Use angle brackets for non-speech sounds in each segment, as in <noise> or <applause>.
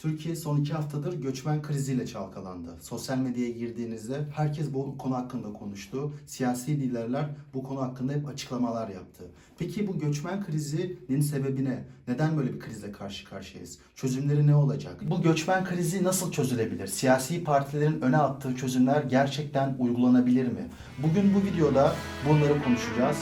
Türkiye son iki haftadır göçmen kriziyle çalkalandı. Sosyal medyaya girdiğinizde herkes bu konu hakkında konuştu. Siyasi liderler bu konu hakkında hep açıklamalar yaptı. Peki bu göçmen krizinin sebebi ne? Neden böyle bir krizle karşı karşıyayız? Çözümleri ne olacak? Bu göçmen krizi nasıl çözülebilir? Siyasi partilerin öne attığı çözümler gerçekten uygulanabilir mi? Bugün bu videoda bunları konuşacağız.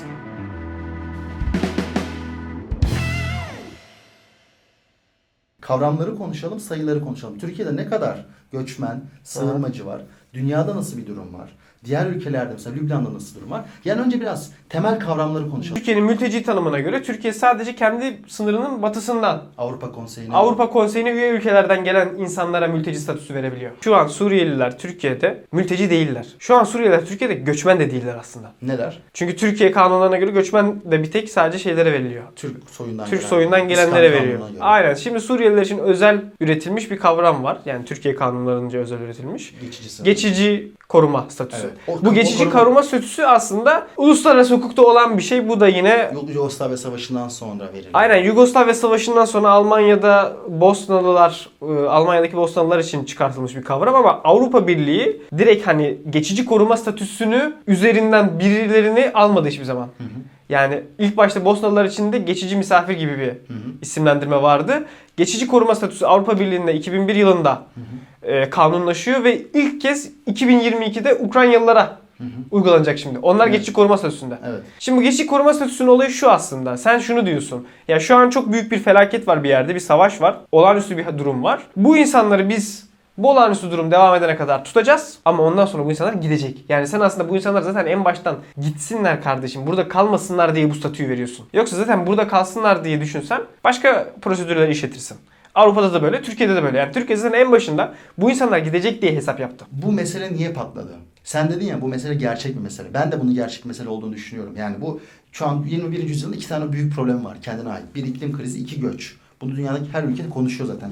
Kavramları konuşalım, sayıları konuşalım. Türkiye'de ne kadar göçmen, sığınmacı var? Dünyada nasıl bir durum var? Diğer ülkelerde mesela Lübnan'da nasıl durum var? Yani önce biraz temel kavramları konuşalım. Türkiye'nin mülteci tanımına göre Türkiye sadece kendi sınırının batısından Avrupa Konseyi'ne Avrupa Konseyi'ne üye ülkelerden gelen insanlara mülteci statüsü verebiliyor. Şu an Suriyeliler Türkiye'de mülteci değiller. Şu an Suriyeliler Türkiye'de göçmen de değiller aslında. neler? Çünkü Türkiye kanunlarına göre göçmen de bir tek sadece şeylere veriliyor. Türk soyundan Türk gelen, soyundan gelenlere veriyor. göre. Aynen. Şimdi Suriyeliler için özel üretilmiş bir kavram var. Yani Türkiye kanunlarınca özel üretilmiş. Geçici. Geçici koruma statüsü. Evet. O- Bu geçici koruma- koruma statüsü aslında uluslararası hukukta olan bir şey. Bu da yine Yu- Yugoslavya Savaşı'ndan sonra verildi. Aynen Yugoslavya Savaşı'ndan sonra Almanya'da Bosnalılar, e, Almanya'daki Bosnalılar için çıkartılmış bir kavram ama Avrupa Birliği direkt hani geçici koruma statüsünü üzerinden birilerini almadı hiçbir zaman. Hı hı. Yani ilk başta Bosnalılar için de geçici misafir gibi bir Hı hı. isimlendirme vardı. Geçici koruma statüsü Avrupa Birliği'nde 2001 yılında Hı hı. e, kanunlaşıyor ve ilk kez 2022'de Ukraynalılara Hı hı. uygulanacak şimdi. Onlar Evet. geçici koruma statüsünde. Evet. Şimdi bu geçici koruma statüsünün olayı şu aslında. Sen şunu diyorsun. Ya şu an çok büyük bir felaket var bir yerde. Bir savaş var. Olağanüstü bir durum var. Bu insanları biz bu olağanüstü durum devam edene kadar tutacağız. Ama ondan sonra bu insanlar gidecek. Yani sen aslında bu insanlar zaten en baştan gitsinler kardeşim. Burada kalmasınlar diye bu statüyü veriyorsun. Yoksa zaten burada kalsınlar diye düşünsen başka prosedürler işletirsin. Avrupa'da da böyle, Türkiye'de de böyle. Yani Türkiye zaten en başında bu insanlar gidecek diye hesap yaptı. Bu mesele niye patladı? Sen dedin ya bu mesele gerçek bir mesele. Ben de bunun gerçek bir mesele olduğunu düşünüyorum. Yani bu şu an 21. yüzyılda iki tane büyük problem var kendine ait. Bir iklim krizi, iki göç. Bunu dünyadaki her ülke konuşuyor zaten.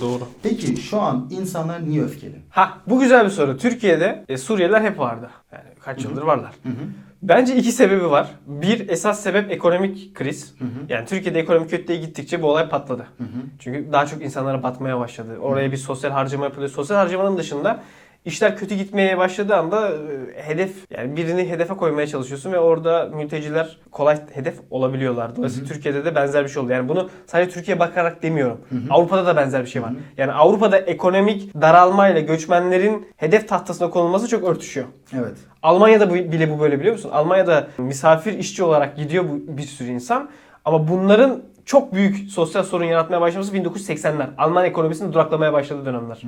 doğru. Peki şu an insanlar niye öfkeli? Ha bu güzel bir soru. Türkiye'de e, Suriyeliler hep vardı. Yani kaç yıldır varlar. Hı hı. Bence iki sebebi var. Bir esas sebep ekonomik kriz. Hı hı. Yani Türkiye'de ekonomik kötüye gittikçe bu olay patladı. Hı hı. Çünkü daha çok insanlara batmaya başladı. Oraya bir sosyal harcama yapılıyor. Sosyal harcamanın dışında işler kötü gitmeye başladığı anda e, hedef yani birini hedefe koymaya çalışıyorsun ve orada mülteciler kolay hedef olabiliyorlar. Dolayısıyla Türkiye'de de benzer bir şey oldu. Yani bunu sadece Türkiye bakarak demiyorum. Avrupa'da da benzer bir şey var. Yani Avrupa'da ekonomik daralmayla göçmenlerin hedef tahtasına konulması çok örtüşüyor. Evet. Almanya'da bu- bile bu böyle biliyor musun? Almanya'da misafir işçi olarak gidiyor bu bir sürü insan. Ama bunların çok büyük sosyal sorun yaratmaya başlaması 1980'ler. Alman ekonomisinin duraklamaya başladığı dönemler.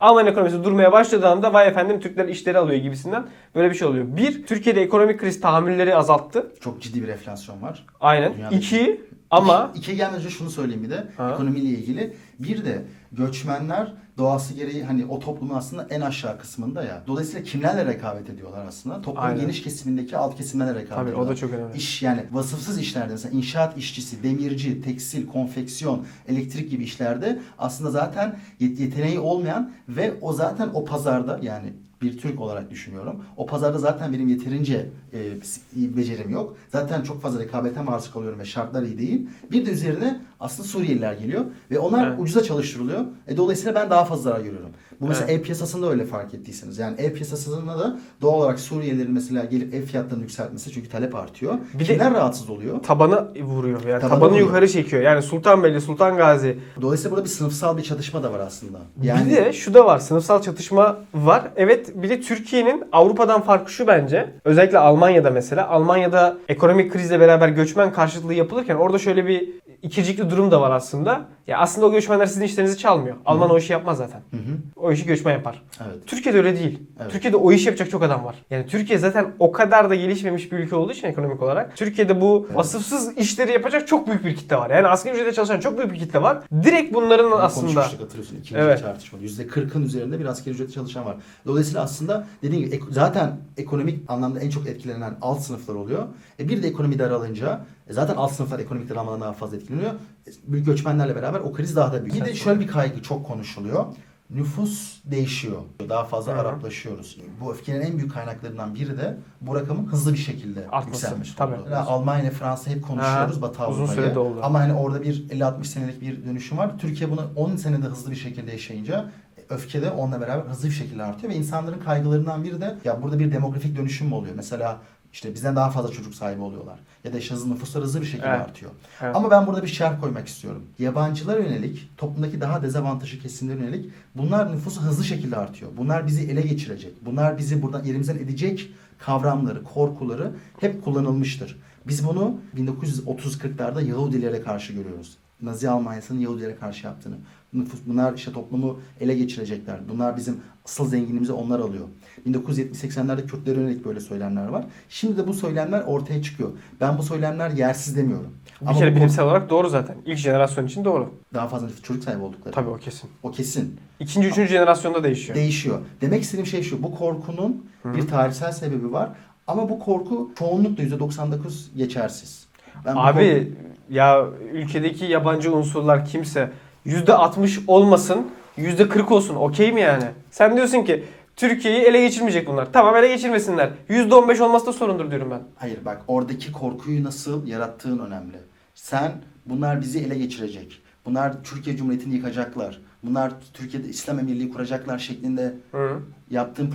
Alman ekonomisi durmaya başladığı anda vay efendim Türkler işleri alıyor gibisinden böyle bir şey oluyor. Bir, Türkiye'de ekonomik kriz tahammülleri azalttı. Çok ciddi bir enflasyon var. Aynen. Dünyada- İki, ama İki, ikiye gelmeden önce şunu söyleyeyim bir de Ha. ekonomiyle ilgili. Bir de göçmenler doğası gereği hani o toplumun aslında en aşağı kısmında ya. Dolayısıyla kimlerle rekabet ediyorlar aslında? Toplumun Aynen. geniş kesimindeki alt kesimlerle rekabet Tabii, o ediyorlar. da çok önemli. İş yani vasıfsız işlerde mesela inşaat işçisi, demirci, tekstil, konfeksiyon, elektrik gibi işlerde aslında zaten yet- yeteneği olmayan ve o zaten o pazarda yani bir Türk olarak düşünüyorum. O pazarda zaten benim yeterince e, becerim yok. Zaten çok fazla rekabete maruz kalıyorum ve şartlar iyi değil. Bir de üzerine aslında Suriyeliler geliyor ve onlar Evet. ucuza çalıştırılıyor. E, dolayısıyla ben daha fazla zarar görüyorum. Bu mesela Evet. ev piyasasında öyle fark ettiyseniz. Yani ev piyasasında da doğal olarak Suriyelilerin mesela gelip ev fiyatlarını yükseltmesi çünkü talep artıyor. Bir de- Kimler rahatsız oluyor? tabanı vuruyor. Yani Tabanı tabanı vuruyor. yukarı çekiyor. Yani Sultanbeyli, Sultan Gazi, Dolayısıyla burada bir sınıfsal bir çatışma da var aslında. Yani Bir de şu da var. Sınıfsal çatışma var. Evet bir de Türkiye'nin Avrupa'dan farkı şu bence. Özellikle Almanya'da mesela. Almanya'da ekonomik krizle beraber göçmen karşıtlığı yapılırken orada şöyle bir ikircikli durum da var aslında. Ya aslında o göçmenler sizin işlerinizi çalmıyor. Alman o işi yapmaz zaten. Hı hı. O işi göçmen yapar. Evet. Türkiye'de öyle değil. Evet. Türkiye'de o iş yapacak çok adam var. Yani Türkiye zaten o kadar da gelişmemiş bir ülke olduğu için ekonomik olarak. Türkiye'de bu Evet. vasıfsız işleri yapacak çok büyük bir kitle var. Yani asgari ücretle çalışan çok büyük bir kitle var. Direkt bunların Bunu aslında hatırlıyorsun ikinci Evet. tartışma. %40'ın üzerinde bir asgari ücretli çalışan var. Dolayısıyla aslında dediğim gibi zaten ekonomik anlamda en çok etkilenen alt sınıflar oluyor. E bir de ekonomi daralınca e zaten alt sınıflar ekonomik daralmadan daha fazla etkileniyor. E, büyük göçmenlerle beraber o kriz daha da büyük. Bir de şöyle bir kaygı çok konuşuluyor. nüfus değişiyor. Daha fazla Hı hı. Araplaşıyoruz. Bu öfkenin en büyük kaynaklarından biri de bu rakamın hızlı bir şekilde Artması, yükselmiş tabii. oldu. Mesela Almanya, Fransa hep konuşuyoruz Aha, Batı uzun Avrupa'yı. oldu. Ama hani orada bir 50-60 senelik bir dönüşüm var. Türkiye bunu 10 senede hızlı bir şekilde yaşayınca öfke de onunla beraber hızlı bir şekilde artıyor ve insanların kaygılarından biri de ya burada bir demografik dönüşüm mü oluyor? Mesela işte bizden daha fazla çocuk sahibi oluyorlar. Ya da işte hızlı nüfuslar hızlı bir şekilde Evet. artıyor. Evet. Ama ben burada bir şerh koymak istiyorum. Yabancılara yönelik, toplumdaki daha dezavantajlı kesimlere yönelik bunlar nüfusu hızlı şekilde artıyor. Bunlar bizi ele geçirecek. Bunlar bizi buradan yerimizden edecek kavramları, korkuları hep kullanılmıştır. Biz bunu 1930-40'larda Yahudilere karşı görüyoruz. Nazi Almanya'sının Yahudilere karşı yaptığını. Nüfus, bunlar işte toplumu ele geçirecekler. Bunlar bizim asıl zenginliğimizi onlar alıyor. 1970-80'lerde Kürtlere yönelik böyle söylemler var. Şimdi de bu söylemler ortaya çıkıyor. Ben bu söylemler yersiz demiyorum. Bir kere bu bilimsel olarak doğru zaten. İlk jenerasyon için doğru. daha fazla çocuk sahibi oldukları. Tabii o kesin. O kesin. İkinci, üçüncü jenerasyonda değişiyor. Değişiyor. Demek istediğim şey şu. Bu korkunun bir tarihsel sebebi var. Ama bu korku çoğunlukla %99 geçersiz. Ben bu Abi ya ülkedeki yabancı unsurlar kimse %60 olmasın, %40 olsun. Okey mi yani? Sen diyorsun ki Türkiye'yi ele geçirmeyecek bunlar. Tamam ele geçirmesinler. %15 olması da sorundur diyorum ben. Hayır bak oradaki korkuyu nasıl yarattığın önemli. Sen bunlar bizi ele geçirecek. Bunlar Türkiye Cumhuriyeti'ni yıkacaklar. Bunlar Türkiye'de İslam Emirliği kuracaklar şeklinde Hı. yaptığın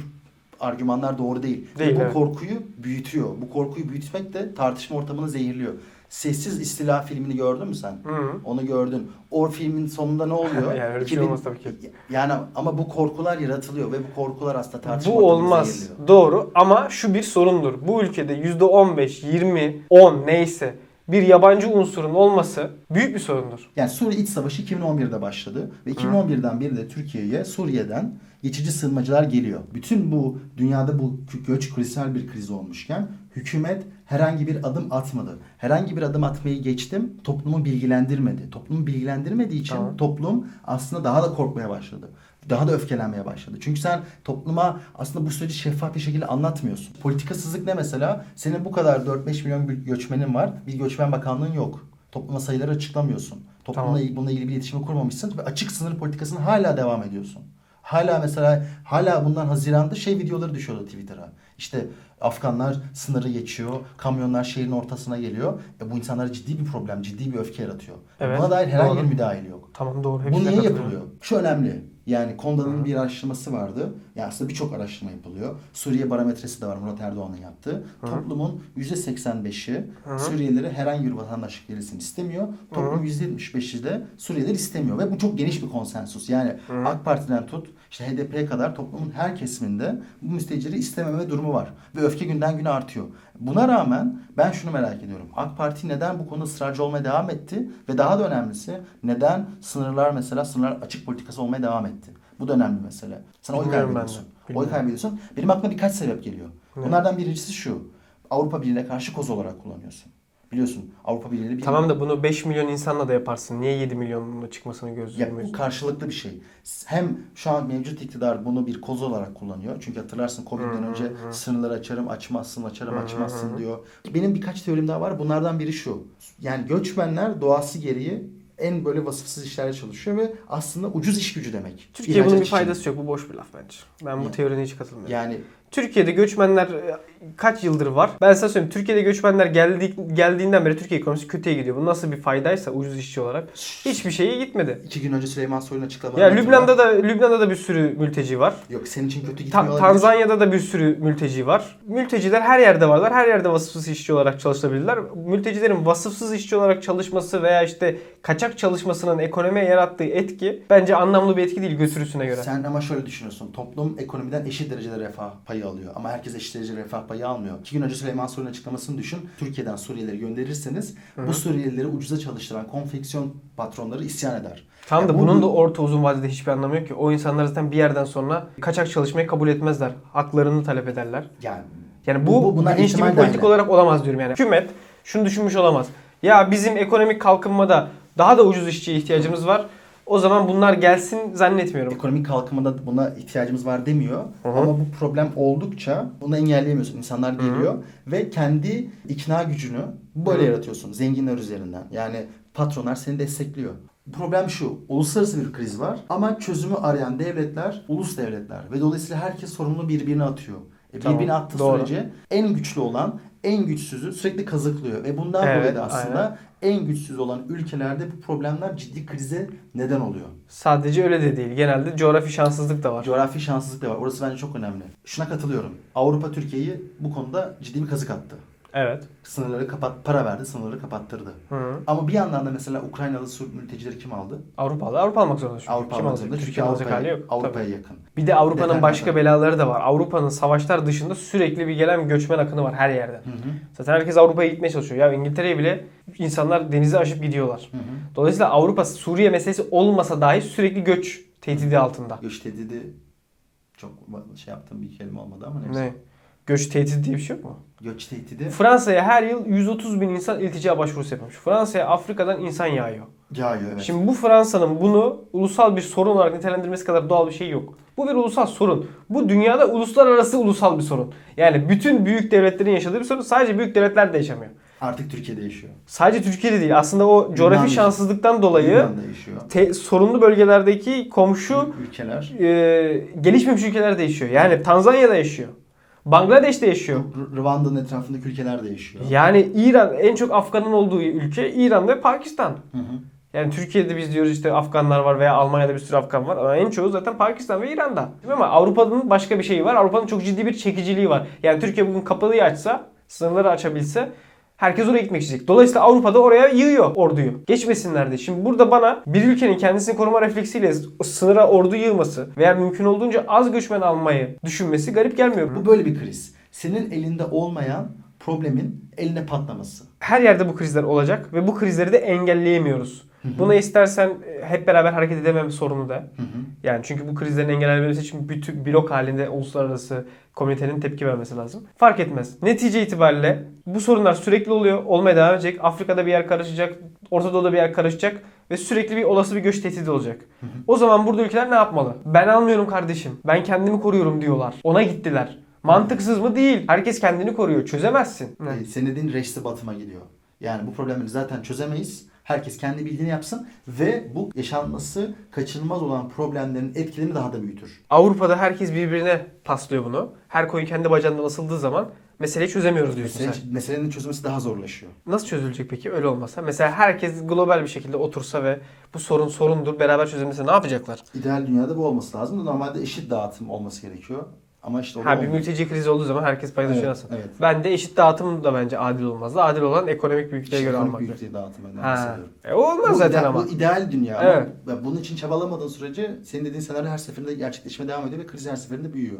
argümanlar doğru değil. Değil, bu evet. korkuyu büyütüyor. Bu korkuyu büyütmek de tartışma ortamını zehirliyor. Sessiz İstila filmini gördün mü sen? Hı. Onu gördün. O filmin sonunda ne oluyor? <laughs> Yani öyle bir şey 2000 olmaz tabii ki. Yani ama bu korkular yaratılıyor ve bu korkular aslında tartışma Bu olmaz. zehirliyor. Doğru ama şu bir sorundur. Bu ülkede %15, 20, 10 neyse bir yabancı unsurun olması büyük bir sorundur. Yani Suriye İç Savaşı 2011'de başladı ve 2011'den beri de Türkiye'ye Suriye'den geçici sığınmacılar geliyor. Bütün bu dünyada bu göç krizsel bir kriz olmuşken hükümet herhangi bir adım atmadı. Herhangi bir adım atmayı geçtim toplumu bilgilendirmedi. Toplumu bilgilendirmediği için Tamam. toplum aslında daha da korkmaya başladı. Daha da öfkelenmeye başladı. Çünkü sen topluma aslında bu süreci şeffaf bir şekilde anlatmıyorsun. Politikasızlık ne mesela? Senin bu kadar 4-5 milyon bir göçmenin var. Bir göçmen bakanlığın yok. Topluma sayıları açıklamıyorsun. Toplumla Tamam. ilgili, bununla ilgili bir iletişimi kurmamışsın ve açık sınır politikasını hala devam ediyorsun. Hala mesela hala bundan Haziran'da şey videoları düşüyordu Twitter'a. İşte Afganlar sınırı geçiyor, kamyonlar şehrin ortasına geliyor. E bu insanlara ciddi bir problem, ciddi bir öfke yaratıyor. Evet, Buna dair herhangi doğru. bir müdahale yok. Tamam doğru. Bu niye yapılıyor? Şu önemli. Yani Konda'nın bir araştırması vardı. Yani aslında birçok araştırma yapılıyor. Suriye barometresi de var Murat Erdoğan'ın yaptığı. Hı. Toplumun %85'i Hı. Suriyelilere herhangi bir vatandaşlık verilsin istemiyor. Toplum %75'i de Suriyeliler istemiyor. Ve bu çok geniş bir konsensus. Yani Hı. AK Parti'den tut işte HDP'ye kadar toplumun her kesiminde bu mültecileri istememe durumu var. Ve öfke günden güne artıyor. Buna rağmen ben şunu merak ediyorum. AK Parti neden bu konuda ısrarcı olmaya devam etti? Ve daha da önemlisi neden sınırlar mesela sınırlar açık politikası olmaya devam etti? Bu da önemli mesele. Sen oy Bilmiyorum kaybediyorsun. Oy kaybediyorsun. Benim aklıma birkaç sebep geliyor. Ne? Bunlardan birincisi şu. Avrupa Birliği'ne karşı koz olarak kullanıyorsun. Biliyorsun Avrupa Birliği'yle bir Tamam da bunu 5 milyon insanla da yaparsın. Niye 7 milyonla çıkmasını Ya gözlüyorsun? bu karşılıklı bir şey. Hem şu an mevcut iktidar bunu bir koz olarak kullanıyor. Çünkü hatırlarsın Covid'den önce sınırları açarım, açmazsın, açarım, açmazsın diyor. Benim birkaç teorim daha var. Bunlardan biri şu. Yani göçmenler doğası gereği en böyle vasıfsız işlerle çalışıyor ve aslında ucuz iş gücü demek. Türkiye'ye bunun İhracat bir için. faydası yok. Bu boş bir laf bence. Ben bu Ya- teoriye hiç katılmıyorum. Yani Türkiye'de göçmenler e, kaç yıldır var? Ben sana söyleyeyim. Türkiye'de göçmenler geldi, geldiğinden beri Türkiye ekonomisi kötüye gidiyor. Bu nasıl bir faydaysa ucuz işçi olarak hiçbir şeye gitmedi. iki gün önce Süleyman Soylu'nun açıklamaları Ya Lübnan'da da Lübnan'da da bir sürü mülteci var. Yok senin için kötü Ta- gitmiyor olabilir. Tanzanya'da da bir sürü mülteci var. Mülteciler her yerde varlar. Her yerde vasıfsız işçi olarak çalışabilirler. Mültecilerin vasıfsız işçi olarak çalışması veya işte kaçak çalışmasının ekonomiye yarattığı etki bence anlamlı bir etki değil götürüsüne göre. Sen ama şöyle düşünüyorsun. Toplum ekonomiden eşit derecede refah payı alıyor. Ama herkes eşit derecede refah payı almıyor. İki gün önce Süleyman Soylu'nun açıklamasını düşün. Türkiye'den Suriyelileri gönderirseniz Hı. bu Suriyelileri ucuza çalıştıran konfeksiyon patronları isyan eder. Tamam da Ya bu- bunun da orta uzun vadede hiçbir anlamı yok ki. O insanlar zaten bir yerden sonra kaçak çalışmayı kabul etmezler. Haklarını talep ederler. Yani Yani Bu- bu, bilinçli bir politik dahili. olarak olamaz diyorum yani. Hükümet şunu düşünmüş olamaz. Ya bizim ekonomik kalkınmada daha da ucuz işçiye ihtiyacımız var. O zaman bunlar gelsin zannetmiyorum. ekonomik kalkınmada buna ihtiyacımız var demiyor. Hı hı. Ama bu problem oldukça bunu engelleyemiyorsun. İnsanlar geliyor ve kendi ikna gücünü böyle Hı hı. yaratıyorsun. Zenginler üzerinden. Yani patronlar seni destekliyor. Problem şu, uluslararası bir kriz var ama çözümü arayan devletler ulus devletler ve dolayısıyla herkes sorumluluğu birbirine atıyor. E, Tamam, birbirine attığı doğru. sürece en güçlü olan en güçsüzü sürekli kazıklıyor ve bundan Evet, dolayı da aslında en güçsüz olan ülkelerde bu problemler ciddi krize neden oluyor. Sadece öyle de değil. Genelde coğrafi şanssızlık da var. Coğrafi şanssızlık da var. Orası bence çok önemli. Şuna katılıyorum. Avrupa Türkiye'yi bu konuda ciddi bir kazık attı. Evet. Sınırları kapat, para verdi, sınırları kapattırdı. Hı. Ama bir yandan da mesela Ukraynalı Surp mültecileri kim aldı? Avrupalı. Avrupa almak zorunda çünkü. Avrupa Kim almak zorunda. Çünkü Avrupa'ya Tabii. yakın. Bir de Avrupa'nın başka belaları da var. Avrupa'nın savaşlar dışında sürekli bir gelen göçmen akını var her yerden. Hı hı. Zaten herkes Avrupa'ya gitmeye çalışıyor. Ya İngiltere'ye bile insanlar denizi aşıp gidiyorlar. Hı hı. Dolayısıyla Avrupa Suriye meselesi olmasa dahi sürekli göç tehdidi altında. Göç tehdidi çok şey yaptığım bir kelime olmadı ama neyse. Ne? Göç tehdidi diye bir şey yok mu? Göç tehdidi Fransa'ya her yıl 130 bin insan iltica başvurusu yapmış. Fransa'ya Afrika'dan insan yağıyor. yağıyor evet. Şimdi bu Fransa'nın bunu ulusal bir sorun olarak nitelendirmesi kadar doğal bir şey yok. Bu bir ulusal sorun. Bu dünyada uluslararası ulusal bir sorun. Yani bütün büyük devletlerin yaşadığı bir sorun. Sadece büyük devletler de yaşamıyor. Artık Türkiye'de yaşıyor. Sadece Türkiye'de değil. Aslında o coğrafi Yunan- şanssızlıktan dolayı te- sorunlu bölgelerdeki komşu ülkeler e, gelişmemiş ülkeler de yaşıyor. Yani Tanzanya'da yaşıyor. Bangladeş'te yaşıyor. Rwanda'nın etrafındaki ülkeler de yaşıyor. Yani İran en çok Afgan'ın olduğu ülke İran ve Pakistan. Hı hı. Yani Türkiye'de biz diyoruz işte Afganlar var veya Almanya'da bir sürü Afgan var ama en çoğu zaten Pakistan ve İran'da. Değil mi? Ama Avrupa'nın başka bir şeyi var. Avrupa'nın çok ciddi bir çekiciliği var. Yani Türkiye bugün kapalıyı açsa, sınırları açabilse herkes oraya gitmek isteyecek. Dolayısıyla Avrupa'da oraya yığıyor orduyu. Geçmesinler diye. Şimdi burada bana bir ülkenin kendisini koruma refleksiyle sınıra ordu yığması veya mümkün olduğunca az göçmen almayı düşünmesi garip gelmiyor. Bu böyle bir kriz. Senin elinde olmayan problemin eline patlaması. her yerde bu krizler olacak ve bu krizleri de engelleyemiyoruz. Buna istersen e, hep beraber hareket edemem sorunu da. Hı hı. Yani çünkü bu krizlerin engellenmesi için bütün blok halinde uluslararası komitenin tepki vermesi lazım. Fark etmez. Netice itibariyle bu sorunlar sürekli oluyor. Olmaya devam edecek. Afrika'da bir yer karışacak. Orta Doğu'da bir yer karışacak. Ve sürekli bir olası bir göç tehdidi olacak. O zaman burada ülkeler ne yapmalı? Ben almıyorum kardeşim. Ben kendimi koruyorum diyorlar. Ona gittiler. Mantıksız mı? Değil. Herkes kendini koruyor. Çözemezsin. E, senin dediğin reşte batıma gidiyor. Yani bu problemleri zaten çözemeyiz. Herkes kendi bildiğini yapsın ve bu yaşanması kaçınılmaz olan problemlerin etkilerini daha da büyütür. Avrupa'da herkes birbirine paslıyor bunu. Her koyun kendi bacağından asıldığı zaman meseleyi çözemiyoruz diyorsun Mesele, sen. meselenin çözülmesi daha zorlaşıyor. Nasıl çözülecek peki öyle olmasa? Mesela herkes global bir şekilde otursa ve bu sorun sorundur beraber çözülmesi ne yapacaklar? İdeal dünyada bu olması lazım. Normalde eşit dağıtım olması gerekiyor. Ama işte Ha bir olmuyor. mülteci krizi olduğu zaman herkes paylaşıyor Evet, evet. Ben de eşit dağıtım da bence adil olmazdı. Adil olan ekonomik büyüklüğe göre Ekonomik almak. büyüklüğü dağıtımından Ha. bahsediyorum. E, olmaz Bu zaten ideal, ama. Bu ideal dünya Evet. ama bunun için çabalamadığın sürece senin dediğin senaryo her seferinde gerçekleşmeye devam ediyor ve kriz her seferinde büyüyor.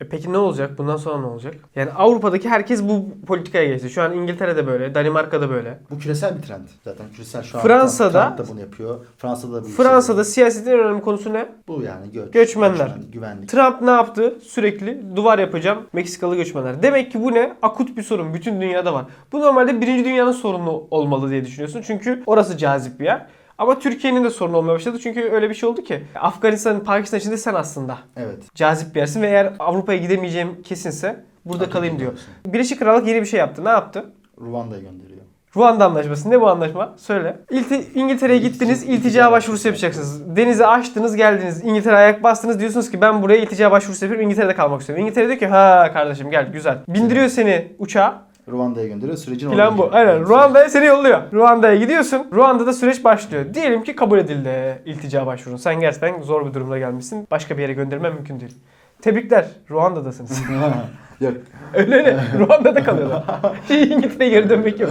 E peki ne olacak? Bundan sonra ne olacak? Yani Avrupa'daki herkes bu politikaya geçti. Şu an İngiltere'de böyle, Danimarka'da böyle. Bu küresel bir trend. Zaten küresel şu an Fransa'da- Trump da bunu yapıyor. Fransa'da da bu Fransa'da siyasetin en önemli konusu ne? bu yani göç, Göçmenler. göçmen, güvenlik. Trump ne yaptı? Sürekli duvar yapacağım Meksikalı göçmenler. Demek ki bu ne? Akut bir sorun. Bütün dünyada var. Bu normalde birinci dünyanın sorunu olmalı diye düşünüyorsun. Çünkü orası cazip bir yer. Ama Türkiye'nin de sorunu olmaya başladı. Çünkü öyle bir şey oldu ki. Afganistan, Pakistan içinde sen aslında Evet. cazip bir yersin ve eğer Avrupa'ya gidemeyeceğim kesinse burada Artık kalayım diyor. Birleşik Krallık yeni bir şey yaptı. Ne yaptı? Ruanda'ya gönderiyor. Ruanda Anlaşması. Ne bu anlaşma? Söyle. İlti, İngiltere'ye gittiniz, iltica başvurusu yapacaksınız. Denize açtınız, geldiniz. İngiltere'ye ayak bastınız. Diyorsunuz ki ben buraya iltica başvurusu yapıyorum. İngiltere'de kalmak istiyorum. İngiltere diyor ki ha kardeşim gel güzel. Bindiriyor seni uçağa. Ruanda'ya gönderiyor. Sürecin Plan bu. Aynen. Ruanda'ya seni yolluyor. Ruanda'ya gidiyorsun. Ruanda'da süreç başlıyor. Diyelim ki kabul edildi iltica başvurun. Sen gerçekten zor bir durumda gelmişsin. Başka bir yere göndermen mümkün değil. Tebrikler. Ruanda'dasınız. <laughs> <laughs> Yok. öyle öyle. Ruanda'da kalıyorlar. Şey, İngiltere'ye geri dönmek yok.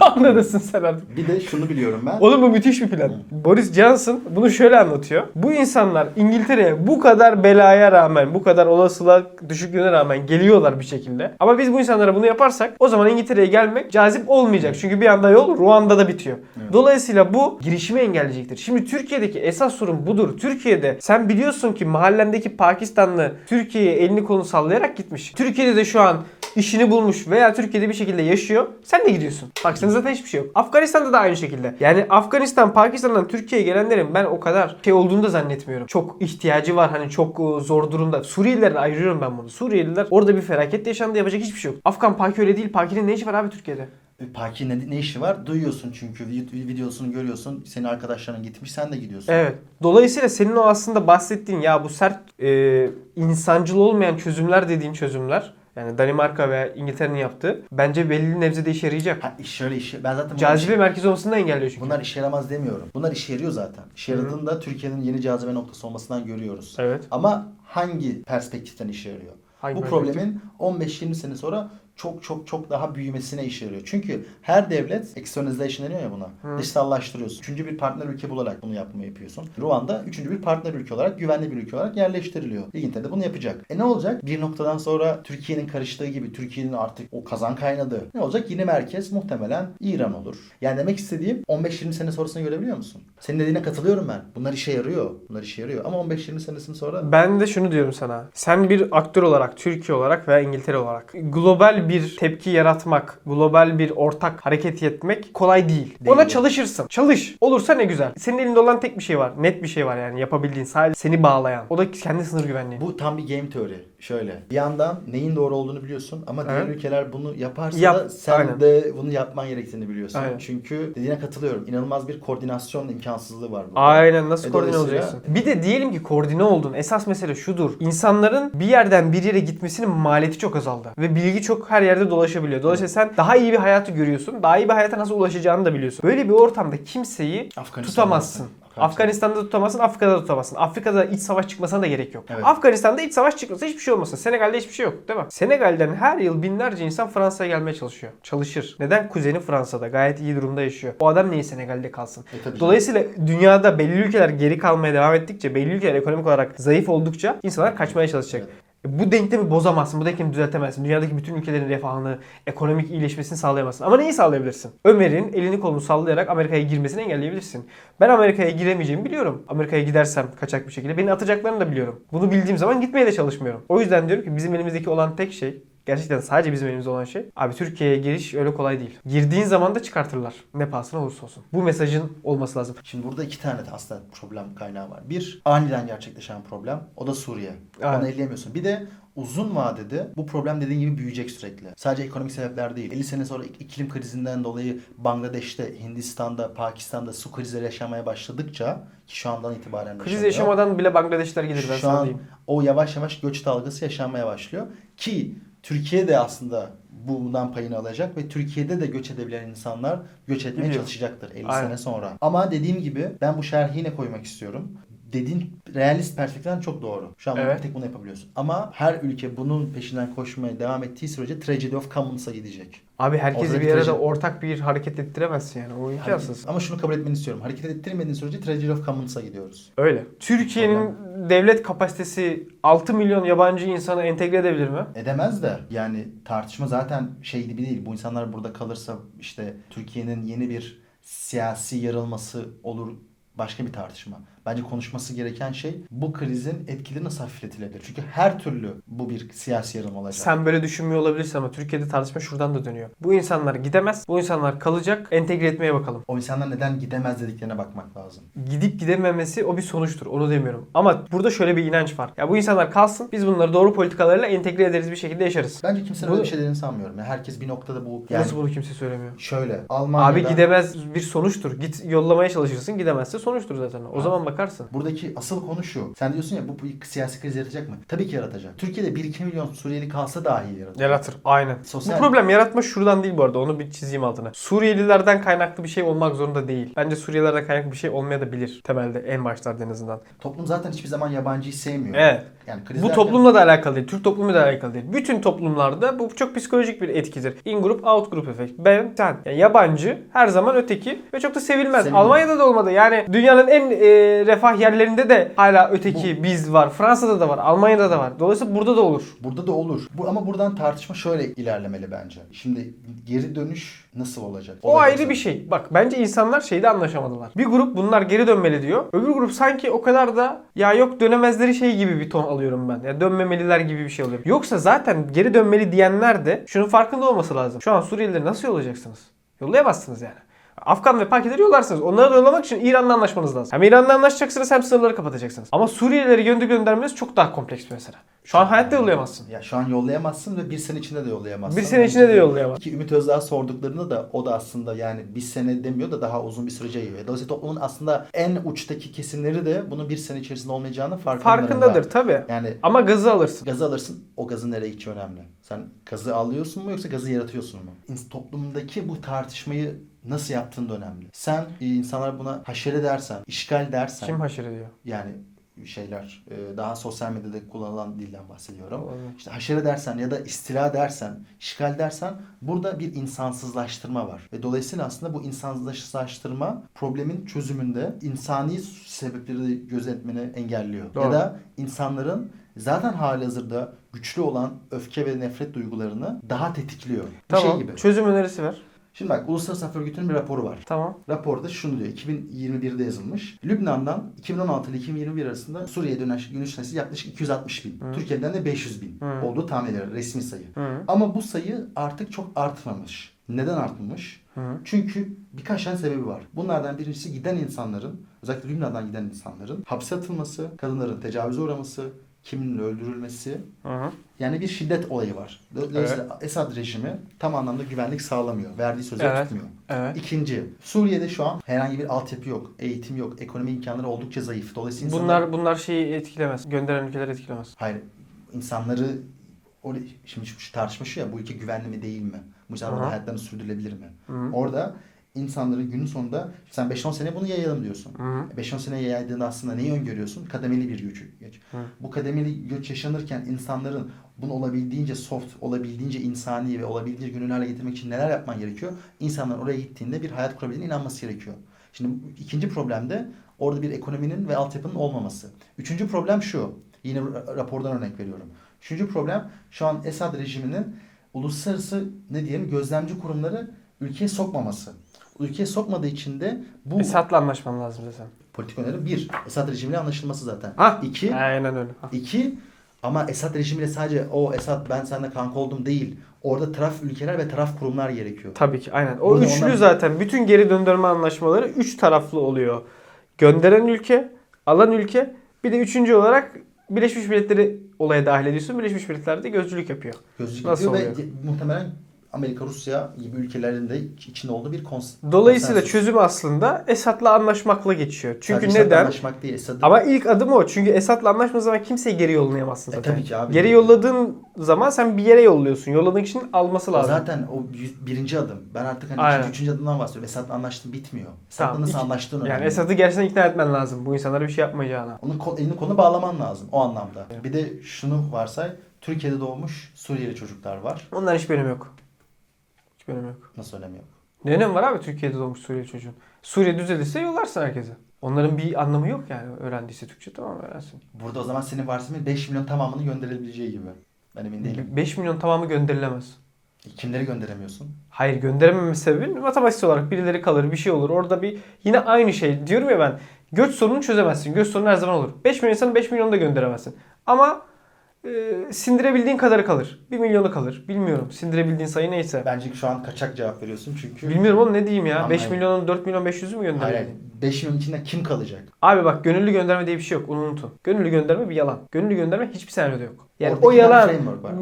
Ruanda'dasın sen artık. Bir de şunu biliyorum ben. Oğlum bu müthiş bir plan. Boris Johnson bunu şöyle anlatıyor. Bu insanlar İngiltere'ye bu kadar belaya rağmen, bu kadar olasılığa düşüklüğüne rağmen geliyorlar bir şekilde. Ama biz bu insanlara bunu yaparsak o zaman İngiltere'ye gelmek cazip olmayacak. Çünkü bir anda yol Ruanda'da bitiyor. Dolayısıyla bu girişimi engelleyecektir. Şimdi Türkiye'deki esas sorun budur. Türkiye'de sen biliyorsun ki mahallendeki Pakistanlı Türkiye'ye elini kolunu sallayarak gitmiş. Türkiye'de de şu an işini bulmuş veya Türkiye'de bir şekilde yaşıyor. Sen de gidiyorsun. Pakistan'da zaten hiçbir şey yok. Afganistan'da da aynı şekilde. Yani Afganistan, Pakistan'dan Türkiye'ye gelenlerin ben o kadar şey olduğunu da zannetmiyorum. Çok ihtiyacı var hani çok e, zor durumda. Suriyelileri ayırıyorum ben bunu. Suriyeliler orada bir felaket yaşandı yapacak hiçbir şey yok. Afgan Paki öyle değil. Paki'nin ne işi var abi Türkiye'de? E, Parki ne, ne işi var? Duyuyorsun çünkü vid- videosunu görüyorsun. Senin arkadaşların gitmiş sen de gidiyorsun. Evet. Dolayısıyla senin o aslında bahsettiğin ya bu sert e, insancıl olmayan çözümler dediğin çözümler yani Danimarka ve İngiltere'nin yaptığı bence belli nebzede işe yarayacak. Ha, iş şöyle işi. Ben zaten Cazibe merkezi olmasını engelliyor çünkü. bunlar işe yaramaz demiyorum. Bunlar işe yarıyor zaten. İşe yaradığında Türkiye'nin yeni cazibe noktası olmasından görüyoruz. Evet. Ama hangi perspektiften işe yarıyor? Hangi Bu problemin 15-20 sene sonra çok çok çok daha büyümesine işe yarıyor. Çünkü her devlet externalization deniyor ya buna. Hı. Dışsallaştırıyorsun. Üçüncü bir partner ülke bularak bunu yapmayı yapıyorsun. Ruanda üçüncü bir partner ülke olarak, güvenli bir ülke olarak yerleştiriliyor. İngiltere de bunu yapacak. E ne olacak? Bir noktadan sonra Türkiye'nin karıştığı gibi Türkiye'nin artık o kazan kaynadığı. Ne olacak? Yine merkez muhtemelen İran olur. Yani demek istediğim 15-20 sene sonrasını görebiliyor musun? Senin dediğine katılıyorum ben. Bunlar işe yarıyor. Bunlar işe yarıyor. Ama 15-20 senesini sonra Ben de şunu diyorum sana. Sen bir aktör olarak, Türkiye olarak veya İngiltere olarak global bir tepki yaratmak, global bir ortak hareket etmek kolay değil. Değil. Ona çalışırsın. Çalış. Olursa ne güzel. Senin elinde olan tek bir şey var. Net bir şey var yani yapabildiğin. Sadece seni bağlayan. O da kendi sınır güvenliği. Bu tam bir game teori. Şöyle. Bir yandan neyin doğru olduğunu biliyorsun ama diğer Evet. ülkeler bunu yaparsa Yap, da sen aynen. de bunu yapman gerektiğini biliyorsun. Aynen. Çünkü dediğine katılıyorum. İnanılmaz bir koordinasyon imkansızlığı var burada. Aynen nasıl E, koordine dolayısıyla- olacaksın? Bir de diyelim ki koordine oldun. Esas mesele şudur. İnsanların bir yerden bir yere gitmesinin maliyeti çok azaldı. Ve bilgi çok her yerde dolaşabiliyor. Dolayısıyla sen daha iyi bir hayatı görüyorsun. Daha iyi bir hayata nasıl ulaşacağını da biliyorsun. Böyle bir ortamda kimseyi Afganistan'da- tutamazsın. Afganistan'da tutamazsın, Afrika'da tutamazsın. Afrika'da iç savaş çıkmasına da gerek yok. Evet. Afganistan'da iç savaş çıkmasa hiçbir şey olmasın. Senegal'de hiçbir şey yok değil mi? Senegal'den her yıl binlerce insan Fransa'ya gelmeye çalışıyor. Çalışır. Neden? Kuzeni Fransa'da gayet iyi durumda yaşıyor. O adam niye Senegal'de kalsın? E, Dolayısıyla dünyada belli ülkeler geri kalmaya devam ettikçe, belli ülkeler ekonomik olarak zayıf oldukça insanlar kaçmaya çalışacak. Evet. E, Bu denklemi bozamazsın, bu denklemi düzeltemezsin. Dünyadaki bütün ülkelerin refahını, ekonomik iyileşmesini sağlayamazsın. Ama neyi sağlayabilirsin? Ömer'in elini kolunu sallayarak Amerika'ya girmesini engelleyebilirsin. Ben Amerika'ya giremeyeceğimi biliyorum. Amerika'ya gidersem kaçak bir şekilde beni atacaklarını da biliyorum. Bunu bildiğim zaman gitmeye de çalışmıyorum. O yüzden diyorum ki bizim elimizdeki olan tek şey Gerçekten sadece bizim elimizde olan şey. Abi Türkiye'ye giriş öyle kolay değil. Girdiğin zaman da çıkartırlar. Ne pahasına olursa olsun. Bu mesajın olması lazım. Şimdi burada iki tane de aslında problem kaynağı var. Bir, aniden gerçekleşen problem. O da Suriye. Evet. Onu elleyemiyorsun. Bir de uzun vadede bu problem dediğin gibi büyüyecek sürekli. Sadece ekonomik sebepler değil. 50 sene sonra ik- iklim krizinden dolayı Bangladeş'te, Hindistan'da, Pakistan'da su krizleri yaşamaya başladıkça ki şu andan itibaren Kriz yaşamadan bile Bangladeşler gelir ben Şu an diyeyim. o yavaş yavaş göç dalgası yaşanmaya başlıyor. Ki Türkiye de aslında bundan payını alacak ve Türkiye'de de göç edebilen insanlar göç etmeye Gidiyor. çalışacaktır 50 Aynen. sene sonra. Ama dediğim gibi ben bu şerhi yine koymak istiyorum. Dediğin realist perspektiften çok doğru. Şu an Evet. tek bunu yapabiliyorsun. Ama her ülke bunun peşinden koşmaya devam ettiği sürece tragedy of commons'a gidecek. Abi herkesi bir arada trajedi- ortak bir hareket ettiremezsin yani. O imkansız. Ama şunu kabul etmeni istiyorum. Hareket ettirmediğin sürece tragedy of commons'a gidiyoruz. Öyle. Türkiye'nin devlet kapasitesi 6 milyon yabancı insanı entegre edebilir mi? Edemez de yani tartışma zaten şey gibi değil. Bu insanlar burada kalırsa işte Türkiye'nin yeni bir siyasi yarılması olur başka bir tartışma. Bence konuşması gereken şey bu krizin etkileri nasıl hafifletilebilir? Çünkü her türlü bu bir siyasi yarılma olacak. Sen böyle düşünmüyor olabilirsin ama Türkiye'de tartışma şuradan da dönüyor. Bu insanlar gidemez. Bu insanlar kalacak. Entegre etmeye bakalım. O insanlar neden gidemez dediklerine bakmak lazım. Gidip gidememesi o bir sonuçtur. Onu demiyorum. Ama burada şöyle bir inanç var. Ya bu insanlar kalsın. Biz bunları doğru politikalarla entegre ederiz bir şekilde yaşarız. Bence kimsenin öyle bir şey dediğini sanmıyorum. Yani herkes bir noktada bu yani Nasıl bunu kimse söylemiyor? şöyle Almanya'da Abi gidemez bir sonuçtur. Git yollamaya çalışırsın. Gidemezse sonuçtur zaten. O Ha. zaman bakarsın. Buradaki asıl konu şu. Sen diyorsun ya bu, bu siyasi kriz yaratacak mı? Tabii ki yaratacak. Türkiye'de 1-2 milyon Suriyeli kalsa dahi yaratacak. Yaratır. Aynen. Sosyal- Bu problem yaratma şuradan değil bu arada. Onu bir çizeyim altına. Suriyelilerden kaynaklı bir şey olmak zorunda değil. Bence Suriyelilerden kaynaklı bir şey olmaya da bilir. Temelde en başlarda en azından. Toplum zaten hiçbir zaman yabancıyı sevmiyor. Evet. Yani Bu krizlerden- toplumla da alakalı değil. Türk toplumuyla da alakalı değil. Bütün toplumlarda bu çok psikolojik bir etkidir. In grup, out grup efekt. Ben, sen. Yani yabancı her zaman öteki ve çok da sevilmez. Sevilmez. Almanya'da da olmadı. Yani dünyanın en e, refah yerlerinde de hala öteki biz var. Fransa'da da var. Almanya'da da var. Dolayısıyla burada da olur. Burada da olur. Bu ama buradan tartışma şöyle ilerlemeli bence. Şimdi geri dönüş nasıl olacak? O ayrı bir şey. Bak bence insanlar şeyde anlaşamadılar. Bir grup bunlar geri dönmeli diyor. Öbür grup sanki o kadar da ya yok dönemezleri şey gibi bir ton alıyorum ben. Ya dönmemeliler gibi bir şey oluyor. Yoksa zaten geri dönmeli diyenler de şunun farkında olması lazım. Şu an Suriyelileri nasıl yollayacaksınız? Yollayamazsınız yani. Afgan ve Pakileri yollarsınız. Onları da yollamak için İran'la anlaşmanız lazım. Hem İran'la anlaşacaksınız hem sınırları kapatacaksınız. Ama Suriyelileri gönder göndermeniz çok daha kompleks bir mesele. Şu an hayatta yollayamazsın. Ya şu an yollayamazsın ve bir sene içinde de yollayamazsın. Bir sene içinde de yollayamazsın. Ki Ümit Özdağ sorduklarında da o da aslında yani bir sene demiyor da daha uzun bir sürece yayıyor. Dolayısıyla toplumun aslında en uçtaki kesimleri de bunun bir sene içerisinde olmayacağını farkındalar. Farkındadır tabii. Yani Ama gazı alırsın. gazı alırsın o gazın nereye gideceği önemli. Sen gazı alıyorsun mu yoksa gazı yaratıyorsun mu? Toplumdaki bu tartışmayı nasıl yaptığın da önemli. Sen e, insanlar buna haşere dersen, işgal dersen Kim haşır ediyor? yani şeyler e, daha sosyal medyada kullanılan dilden bahsediyorum. Olabilir. İşte haşere dersen ya da istila dersen, işgal dersen burada bir insansızlaştırma var. Ve dolayısıyla aslında bu insansızlaştırma problemin çözümünde insani sebepleri gözetmeni engelliyor. Doğru. Ya da insanların zaten halihazırda güçlü olan öfke ve nefret duygularını daha tetikliyor. Bir Tamam. şey gibi. Çözüm önerisi ver. Şimdi bak Uluslararası Af Örgütü'nün bir raporu var. Tamam. Raporda şunu diyor. 2021'de yazılmış. Lübnan'dan 2016 ile 2021 arasında Suriye'ye dönen göç nesli yaklaşık 260 bin. Hı. Türkiye'den de 500 bin Hı. olduğu tahmin edilir. Resmi sayı. Hı. Ama bu sayı artık çok artmamış. Neden artmamış? Hı. Çünkü birkaç tane sebebi var. Bunlardan birincisi giden insanların, özellikle Lübnan'dan giden insanların hapse atılması, kadınların tecavüze uğraması, kiminin öldürülmesi, Hı hı. yani bir şiddet olayı var. Dolayısıyla Esad rejimi tam anlamda güvenlik sağlamıyor. Verdiği sözü Evet. tutmuyor. Evet. İkinci, Suriye'de şu an herhangi bir altyapı yok, eğitim yok, ekonomi imkanları oldukça zayıf. Dolayısıyla insanlar... Bunlar bunlar şeyi etkilemez. Gönderen ülkeler etkilemez. Hayır, insanları... Şimdi şu tartışma şu ya, bu ülke güvenli mi değil mi? Bu insanların Aha. hayatlarını sürdürülebilir mi? Hı. Orada insanların günün sonunda sen 5-10 sene bunu yayalım diyorsun. Hı hı. 5-10 sene yaydığında aslında neyi öngörüyorsun? Kademeli bir göç. göç. Bu kademeli göç yaşanırken insanların bunu olabildiğince soft, olabildiğince insani ve olabildiğince gönüllü hale getirmek için neler yapman gerekiyor? İnsanlar oraya gittiğinde bir hayat kurabildiğine inanması gerekiyor. Şimdi ikinci problem de orada bir ekonominin ve altyapının olmaması. Üçüncü problem şu. Yine ra- rapordan örnek veriyorum. Üçüncü problem şu an Esad rejiminin uluslararası ne diyelim gözlemci kurumları ülkeye sokmaması. Ülkeye sokmadığı için de bu Esad'la anlaşman lazım zaten. politik öneri bir Esad rejimiyle anlaşılması zaten. Ha. İki, Aynen öyle. Ha. iki ama Esad rejimiyle sadece o Esad ben seninle kanka oldum değil. Orada taraf ülkeler ve taraf kurumlar gerekiyor. Tabii ki aynen. O Bunu üçlü ondan- zaten bütün geri döndürme anlaşmaları üç taraflı oluyor. Gönderen ülke, alan ülke, bir de üçüncü olarak Birleşmiş Milletleri olaya dahil ediyorsun. Birleşmiş Milletler de gözcülük yapıyor. Gözlük Nasıl yapıyor ve oluyor? muhtemelen Amerika, Rusya gibi ülkelerin de içinde olduğu bir kons- Dolayısıyla konsensus. çözüm aslında Esad'la anlaşmakla geçiyor. Çünkü Sadece Esad'la neden? Anlaşmak değil, Esad'ın Ama ilk adım o. Çünkü Esad'la anlaşmadığın zaman kimseyi geri yollayamazsın E, zaten. tabii ki abi. Geri yolladığın zaman sen bir yere yolluyorsun. Yolladığın kişinin alması lazım. zaten o yüz- birinci adım. Ben artık hani Aynen. ikinci, üçüncü adımdan bahsediyorum. Esad'la anlaştın bitmiyor. Esad'la Tamam, nasıl anlaştığın Yani önemli. Esad'ı gerçekten ikna etmen lazım. Bu insanlara bir şey yapmayacağına. Onun kol, elini kolunu bağlaman lazım o anlamda. Bir de şunu varsay. Türkiye'de doğmuş Suriyeli çocuklar var. Onların hiçbir önemi yok. Hiçbir önemi yok. Nasıl önemi yok? Ne önemi var abi Türkiye'de doğmuş Suriyeli çocuğun? Suriye düzelirse yollarsın herkese. Onların bir anlamı yok yani. Öğrendiyse Türkçe tamam öğrensin. Burada o zaman senin varsayımın 5 milyon tamamını gönderebileceği gibi. Ben emin değilim. 5 milyon tamamı gönderilemez. Kimleri gönderemiyorsun? Hayır gönderememe sebebi matematiksel olarak birileri kalır bir şey olur. Orada bir yine aynı şey diyorum ya ben. Göç sorununu çözemezsin. Göç sorunu her zaman olur. 5 milyon insanı 5 milyonu da gönderemezsin. Ama e, sindirebildiğin kadarı kalır. 1 milyonu kalır. Bilmiyorum. Sindirebildiğin sayı neyse. Bence şu an kaçak cevap veriyorsun çünkü... Bilmiyorum oğlum ne diyeyim ya. Tamam, 5 hayır. milyonun 4 milyon 500'ü mü gönderelim? hayır. 5 milyon içinde kim kalacak? Abi bak gönüllü gönderme diye bir şey yok. Onu unutun. Gönüllü gönderme bir yalan. Gönüllü gönderme hiçbir senaryoda yok. Yani Orada o yalan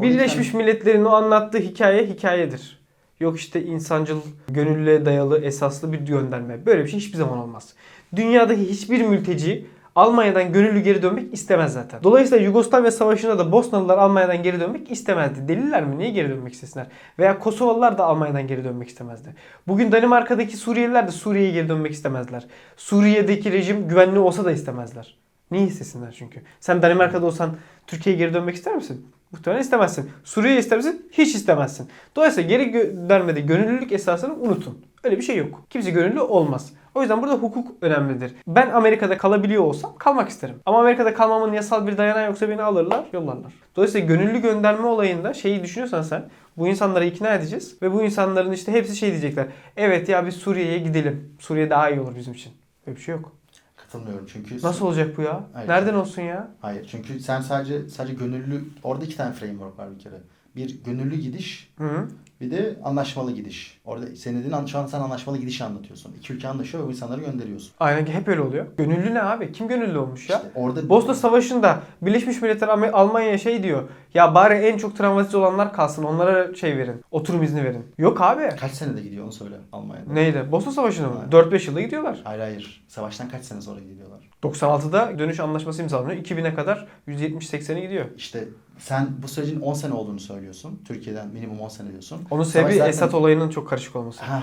Birleşmiş tane- Milletler'in o anlattığı hikaye hikayedir. Yok işte insancıl, gönüllüye dayalı, esaslı bir gönderme. Böyle bir şey hiçbir zaman olmaz. Dünyadaki hiçbir mülteci Almanya'dan gönüllü geri dönmek istemez zaten. Dolayısıyla Yugoslavya Savaşı'nda da Bosnalılar Almanya'dan geri dönmek istemezdi. Deliler mi? Niye geri dönmek istesinler? Veya Kosovalılar da Almanya'dan geri dönmek istemezdi. Bugün Danimarka'daki Suriyeliler de Suriye'ye geri dönmek istemezler. Suriye'deki rejim güvenli olsa da istemezler. Niye istesinler çünkü? Sen Danimarka'da olsan Türkiye'ye geri dönmek ister misin? Muhtemelen istemezsin. Suriye'ye ister misin? Hiç istemezsin. Dolayısıyla geri göndermede gönüllülük esasını unutun. Öyle bir şey yok. Kimse gönüllü olmaz. O yüzden burada hukuk önemlidir. Ben Amerika'da kalabiliyor olsam kalmak isterim. Ama Amerika'da kalmamın yasal bir dayanağı yoksa beni alırlar, yollarlar. Dolayısıyla gönüllü gönderme olayında şeyi düşünüyorsan sen bu insanları ikna edeceğiz ve bu insanların işte hepsi şey diyecekler. Evet ya biz Suriye'ye gidelim. Suriye daha iyi olur bizim için. Böyle bir şey yok. Katılmıyorum çünkü... Nasıl olacak bu ya? Hayır. Nereden olsun ya? Hayır çünkü sen sadece sadece gönüllü... Orada iki tane framework var bir kere. Bir gönüllü gidiş, Hı -hı. Bir de anlaşmalı gidiş. Orada an- şu an sen anlaşmalı gidişi anlatıyorsun. İki ülke anlaşıyor ve bu insanları gönderiyorsun. Aynen hep öyle oluyor. Gönüllü ne abi? Kim gönüllü olmuş ya? İşte orada Bosna Savaşı'nda Birleşmiş Milletler Almanya'ya şey diyor. Ya bari en çok travmatize olanlar kalsın. Onlara şey verin. Oturum izni verin. Yok abi. kaç senede gidiyor onu söyle Almanya'da. Neydi? Bosna Savaşı'nda mı? Aynen. 4-5 yılda gidiyorlar. Hayır hayır. Savaştan kaç sene sonra gidiyorlar? 96'da dönüş anlaşması imzalanıyor. 2000'e kadar 170-80'e gidiyor. İşte sen bu sürecin 10 sene olduğunu söylüyorsun. Türkiye'den minimum 10 sene diyorsun. Onun sebebi Esad olayının çok karışık olması. Hah,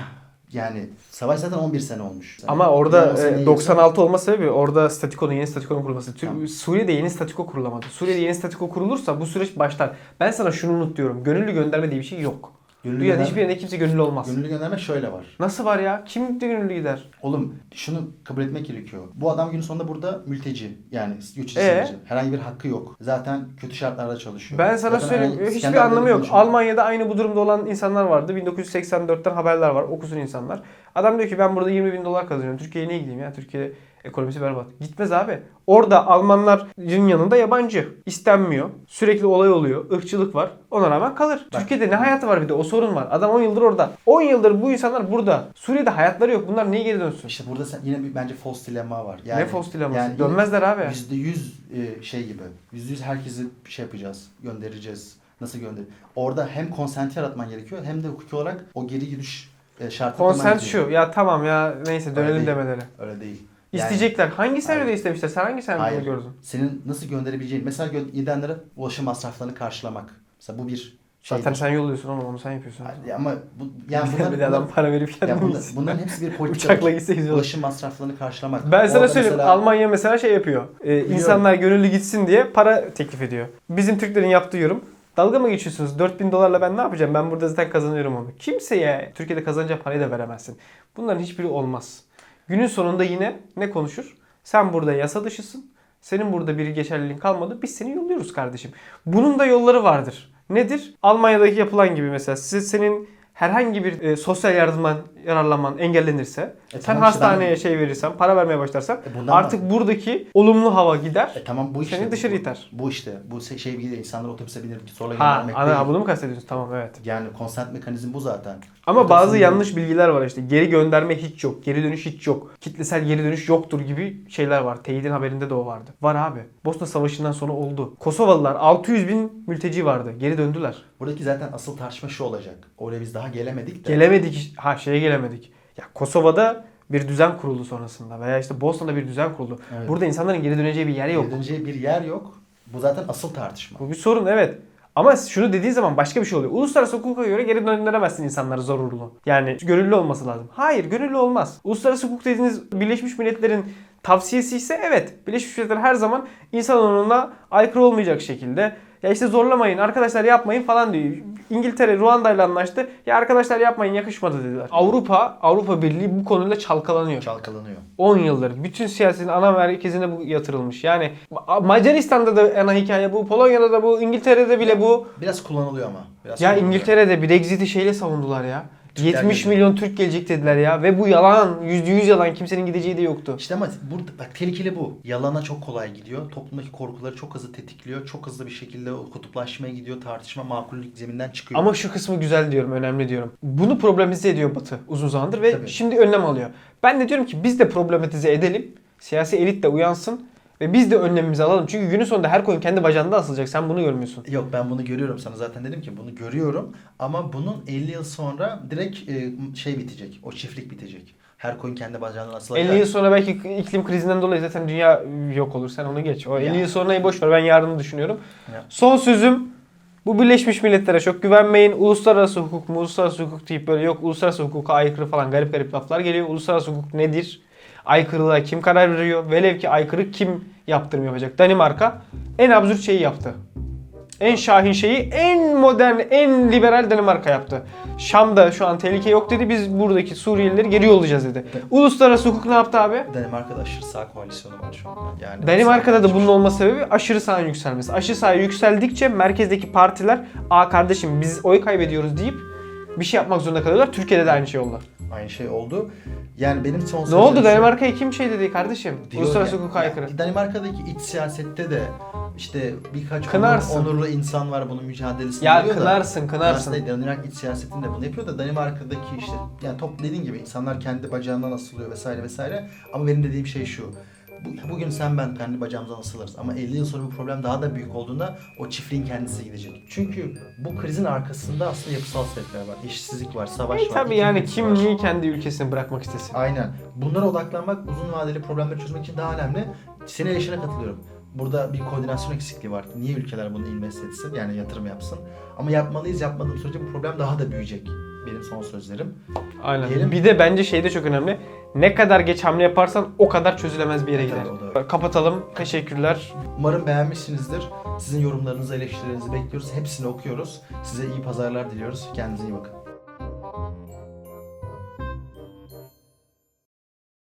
yani savaş zaten 11 sene olmuş. Ama Yani orada on sene e, 96 olma sebebi orada statikonun yeni statikonun kurulması. Tamam. Suriye'de yeni statiko kurulamadı. Suriye'de yeni statiko kurulursa bu süreç başlar. Ben sana şunu unut diyorum. Gönüllü gönderme diye bir şey yok. Gönüllü, Dünyanın gönder- hiçbir yerinde kimse gönüllü olmaz. gönüllü gönderme şöyle var. Nasıl var ya? Kim de gönüllü gider? Oğlum şunu kabul etmek gerekiyor. Bu adam günün sonunda burada mülteci. Yani göçücü Ee? Herhangi bir hakkı yok. Zaten kötü şartlarda çalışıyor. Ben sana Zaten söyleyeyim. herhangi- Hiçbir anlamı yok. konuşuyor. Almanya'da aynı bu durumda olan insanlar vardı. 1984'ten haberler var. Okusun insanlar. Adam diyor ki ben burada 20 bin dolar kazanıyorum. Türkiye'ye niye gideyim ya? Türkiye ekonomisi berbat. Gitmez abi. Orada Almanların yanında yabancı. İstenmiyor. Sürekli olay oluyor. ırkçılık var. Ona rağmen kalır. Bak. Türkiye'de ne hayatı var bir de o sorun var. Adam 10 yıldır orada. 10 yıldır bu insanlar burada. Suriye'de hayatları yok. Bunlar niye geri dönsün? İşte burada sen, yine bir bence false dilemma var. Yani, ne false dileması? yani Dönmezler abi. Yüzde yüz e, şey gibi. Yüzde yüz herkesi bir şey yapacağız. Göndereceğiz. Nasıl gönder? Orada hem konsent yaratman gerekiyor hem de hukuki olarak o geri gidiş e, şartı Konsent şu. Ya tamam ya neyse dönelim değil. demeleri. Öyle değil. Yani İsteyecekler. Hangi senaryoda Hayır. istemişler? Sen hangi senaryoda Hayır. gördün? senin nasıl gönderebileceğin mesela gidenlere ulaşım masraflarını karşılamak. Mesela bu bir şey. Zaten sen yolluyorsun oğlum onu sen yapıyorsun. ama bu yani <laughs> bir de adam para verip kendini bunlar, bunların hepsi bir <laughs> politika. Uçakla gitse güzel olur. Ulaşım masraflarını karşılamak. Ben sana Orada söyleyeyim mesela- Almanya mesela şey yapıyor. Ee, insanlar gönüllü gitsin diye para teklif ediyor. Bizim Türklerin yaptığı yorum. Dalga mı geçiyorsunuz? 4000 dolarla ben ne yapacağım? Ben burada zaten kazanıyorum onu. Kimseye Türkiye'de kazanacağı parayı da veremezsin. Bunların hiçbiri olmaz. Günün sonunda yine ne konuşur? Sen burada yasa dışısın. Senin burada bir geçerliliğin kalmadı. Biz seni yolluyoruz kardeşim. Bunun da yolları vardır. Nedir? Almanya'daki yapılan gibi mesela size senin herhangi bir e, sosyal yardımdan yararlanman engellenirse, E sen tamam işte hastaneye şey verirsen, para vermeye başlarsan E artık buradaki olumlu hava gider. E tamam bu işte. Seni dışarı bu, iter. Bu işte. Bu şey gibi. İnsanlar otobüse binip zorla Ha, göndermek ana değil. bunu mu kastediyorsun? Tamam evet. Yani konsent mekanizm bu zaten. Ama bazı yanlış bilgiler var işte. Geri gönderme hiç yok. Geri dönüş hiç yok. Kitlesel geri dönüş yoktur gibi şeyler var. Teyidin haberinde de o vardı. Var abi. Bosna Savaşı'ndan sonra oldu. Kosovalılar 600 bin mülteci vardı. Geri döndüler. Buradaki zaten asıl tartışma şu olacak. Oraya biz daha gelemedik de. Gelemedik. Ha şeye gelemedik. Ya Kosova'da bir düzen kuruldu sonrasında veya işte Bosna'da bir düzen kuruldu. Evet. Burada insanların geri döneceği bir yer yok. Geri döneceği bir yer yok. Bu zaten asıl tartışma. Bu bir sorun evet. Ama şunu dediğin zaman başka bir şey oluyor. Uluslararası hukuka göre geri döndüremezsin insanları zorunlu. Yani gönüllü olması lazım. Hayır gönüllü olmaz. Uluslararası hukuk dediğiniz Birleşmiş Milletler'in tavsiyesi ise evet. Birleşmiş Milletler her zaman insan onuruna aykırı olmayacak şekilde ya işte zorlamayın arkadaşlar yapmayın falan diyor. İngiltere Ruanda ile anlaştı. Ya arkadaşlar yapmayın yakışmadı dediler. Avrupa Avrupa Birliği bu konuyla çalkalanıyor. Çalkalanıyor. 10 yıldır bütün siyasetin ana merkezine bu yatırılmış. Yani Ma- Macaristan'da da ana hikaye bu, Polonya'da da bu, İngiltere'de bile bu. Biraz kullanılıyor ama. Biraz Ya kullanılıyor. İngiltere'de Brexit'i şeyle savundular ya. Türkler 70 geliyor. milyon Türk gelecek dediler ya ve bu yalan, %100 yalan kimsenin gideceği de yoktu. İşte ama burada bak tehlikeli bu. Yalana çok kolay gidiyor. Toplumdaki korkuları çok hızlı tetikliyor. Çok hızlı bir şekilde o kutuplaşmaya gidiyor. Tartışma makullük zeminden çıkıyor. Ama şu kısmı güzel diyorum, önemli diyorum. Bunu problematize ediyor Batı uzun zamandır ve Tabii. şimdi önlem alıyor. Ben de diyorum ki biz de problematize edelim. Siyasi elit de uyansın ve biz de önlemimizi alalım. Çünkü günün sonunda her koyun kendi bacağında asılacak. Sen bunu görmüyorsun. Yok ben bunu görüyorum sana zaten dedim ki bunu görüyorum ama bunun 50 yıl sonra direkt e, şey bitecek. O çiftlik bitecek. Her koyun kendi bacağından asılacak. 50 yıl sonra belki iklim krizinden dolayı zaten dünya yok olur. Sen onu geç. O 50 Ya. yıl sonrayı boş ver. Ben yarını düşünüyorum. Ya. Son sözüm bu Birleşmiş Milletler'e çok güvenmeyin. Uluslararası hukuk mu, uluslararası hukuk deyip böyle yok uluslararası hukuka aykırı falan garip garip laflar geliyor. Uluslararası hukuk nedir? Aykırılığa kim karar veriyor? Velev ki aykırı kim yaptırım yapacak? Danimarka en absürt şeyi yaptı. En şahin şeyi en modern, en liberal Danimarka yaptı. Şam'da şu an tehlike yok dedi. Biz buradaki Suriyelileri geri yollayacağız dedi. Uluslararası hukuk ne yaptı abi? Danimarka'da aşırı sağ koalisyonu var şu an. Yani Danimarka'da da bunun olma sebebi aşırı sağın yükselmesi. Aşırı sağ yükseldikçe merkezdeki partiler aa kardeşim biz oy kaybediyoruz deyip bir şey yapmak zorunda kalıyorlar. Türkiye'de de aynı şey oldu. Aynı şey oldu. Yani benim son Ne sözlerim oldu Danimarka'ya kim şey dedi kardeşim? Diyor Uluslararası hukuka aykırı. Danimarka'daki iç siyasette de işte birkaç Kınarsın. onur- onurlu insan var bunun mücadelesini Ya veriyor da. kınarsın kınarsın. Aslında Danimarka iç siyasetinde bunu yapıyor da Danimarka'daki işte yani top dediğin gibi insanlar kendi bacağından asılıyor vesaire vesaire. Ama benim dediğim şey şu. Bu, bugün sen ben kendi bacağımızdan asılırız ama 50 yıl sonra bu problem daha da büyük olduğunda o çiftliğin kendisi gidecek. Çünkü bu krizin arkasında aslında yapısal sebepler var. İşsizlik var, savaş E, var. tabii yani kim var. niye kendi ülkesini bırakmak istesin? Aynen. Bunlara odaklanmak uzun vadeli problemleri çözmek için daha önemli. Senin yaşına katılıyorum. Burada bir koordinasyon eksikliği var. Niye ülkeler bunu invest etsin? Yani yatırım yapsın. Ama yapmalıyız. Yapmadığım sürece bu problem daha da büyüyecek. Benim son sözlerim. Aynen. Diyelim. Bir de bence şey de çok önemli. Ne kadar geç hamle yaparsan o kadar çözülemez bir yere Tabii, gider. o da öyle. Kapatalım. Teşekkürler. Umarım beğenmişsinizdir. Sizin yorumlarınızı, eleştirilerinizi bekliyoruz. Hepsini okuyoruz. Size iyi pazarlar diliyoruz. Kendinize iyi bakın.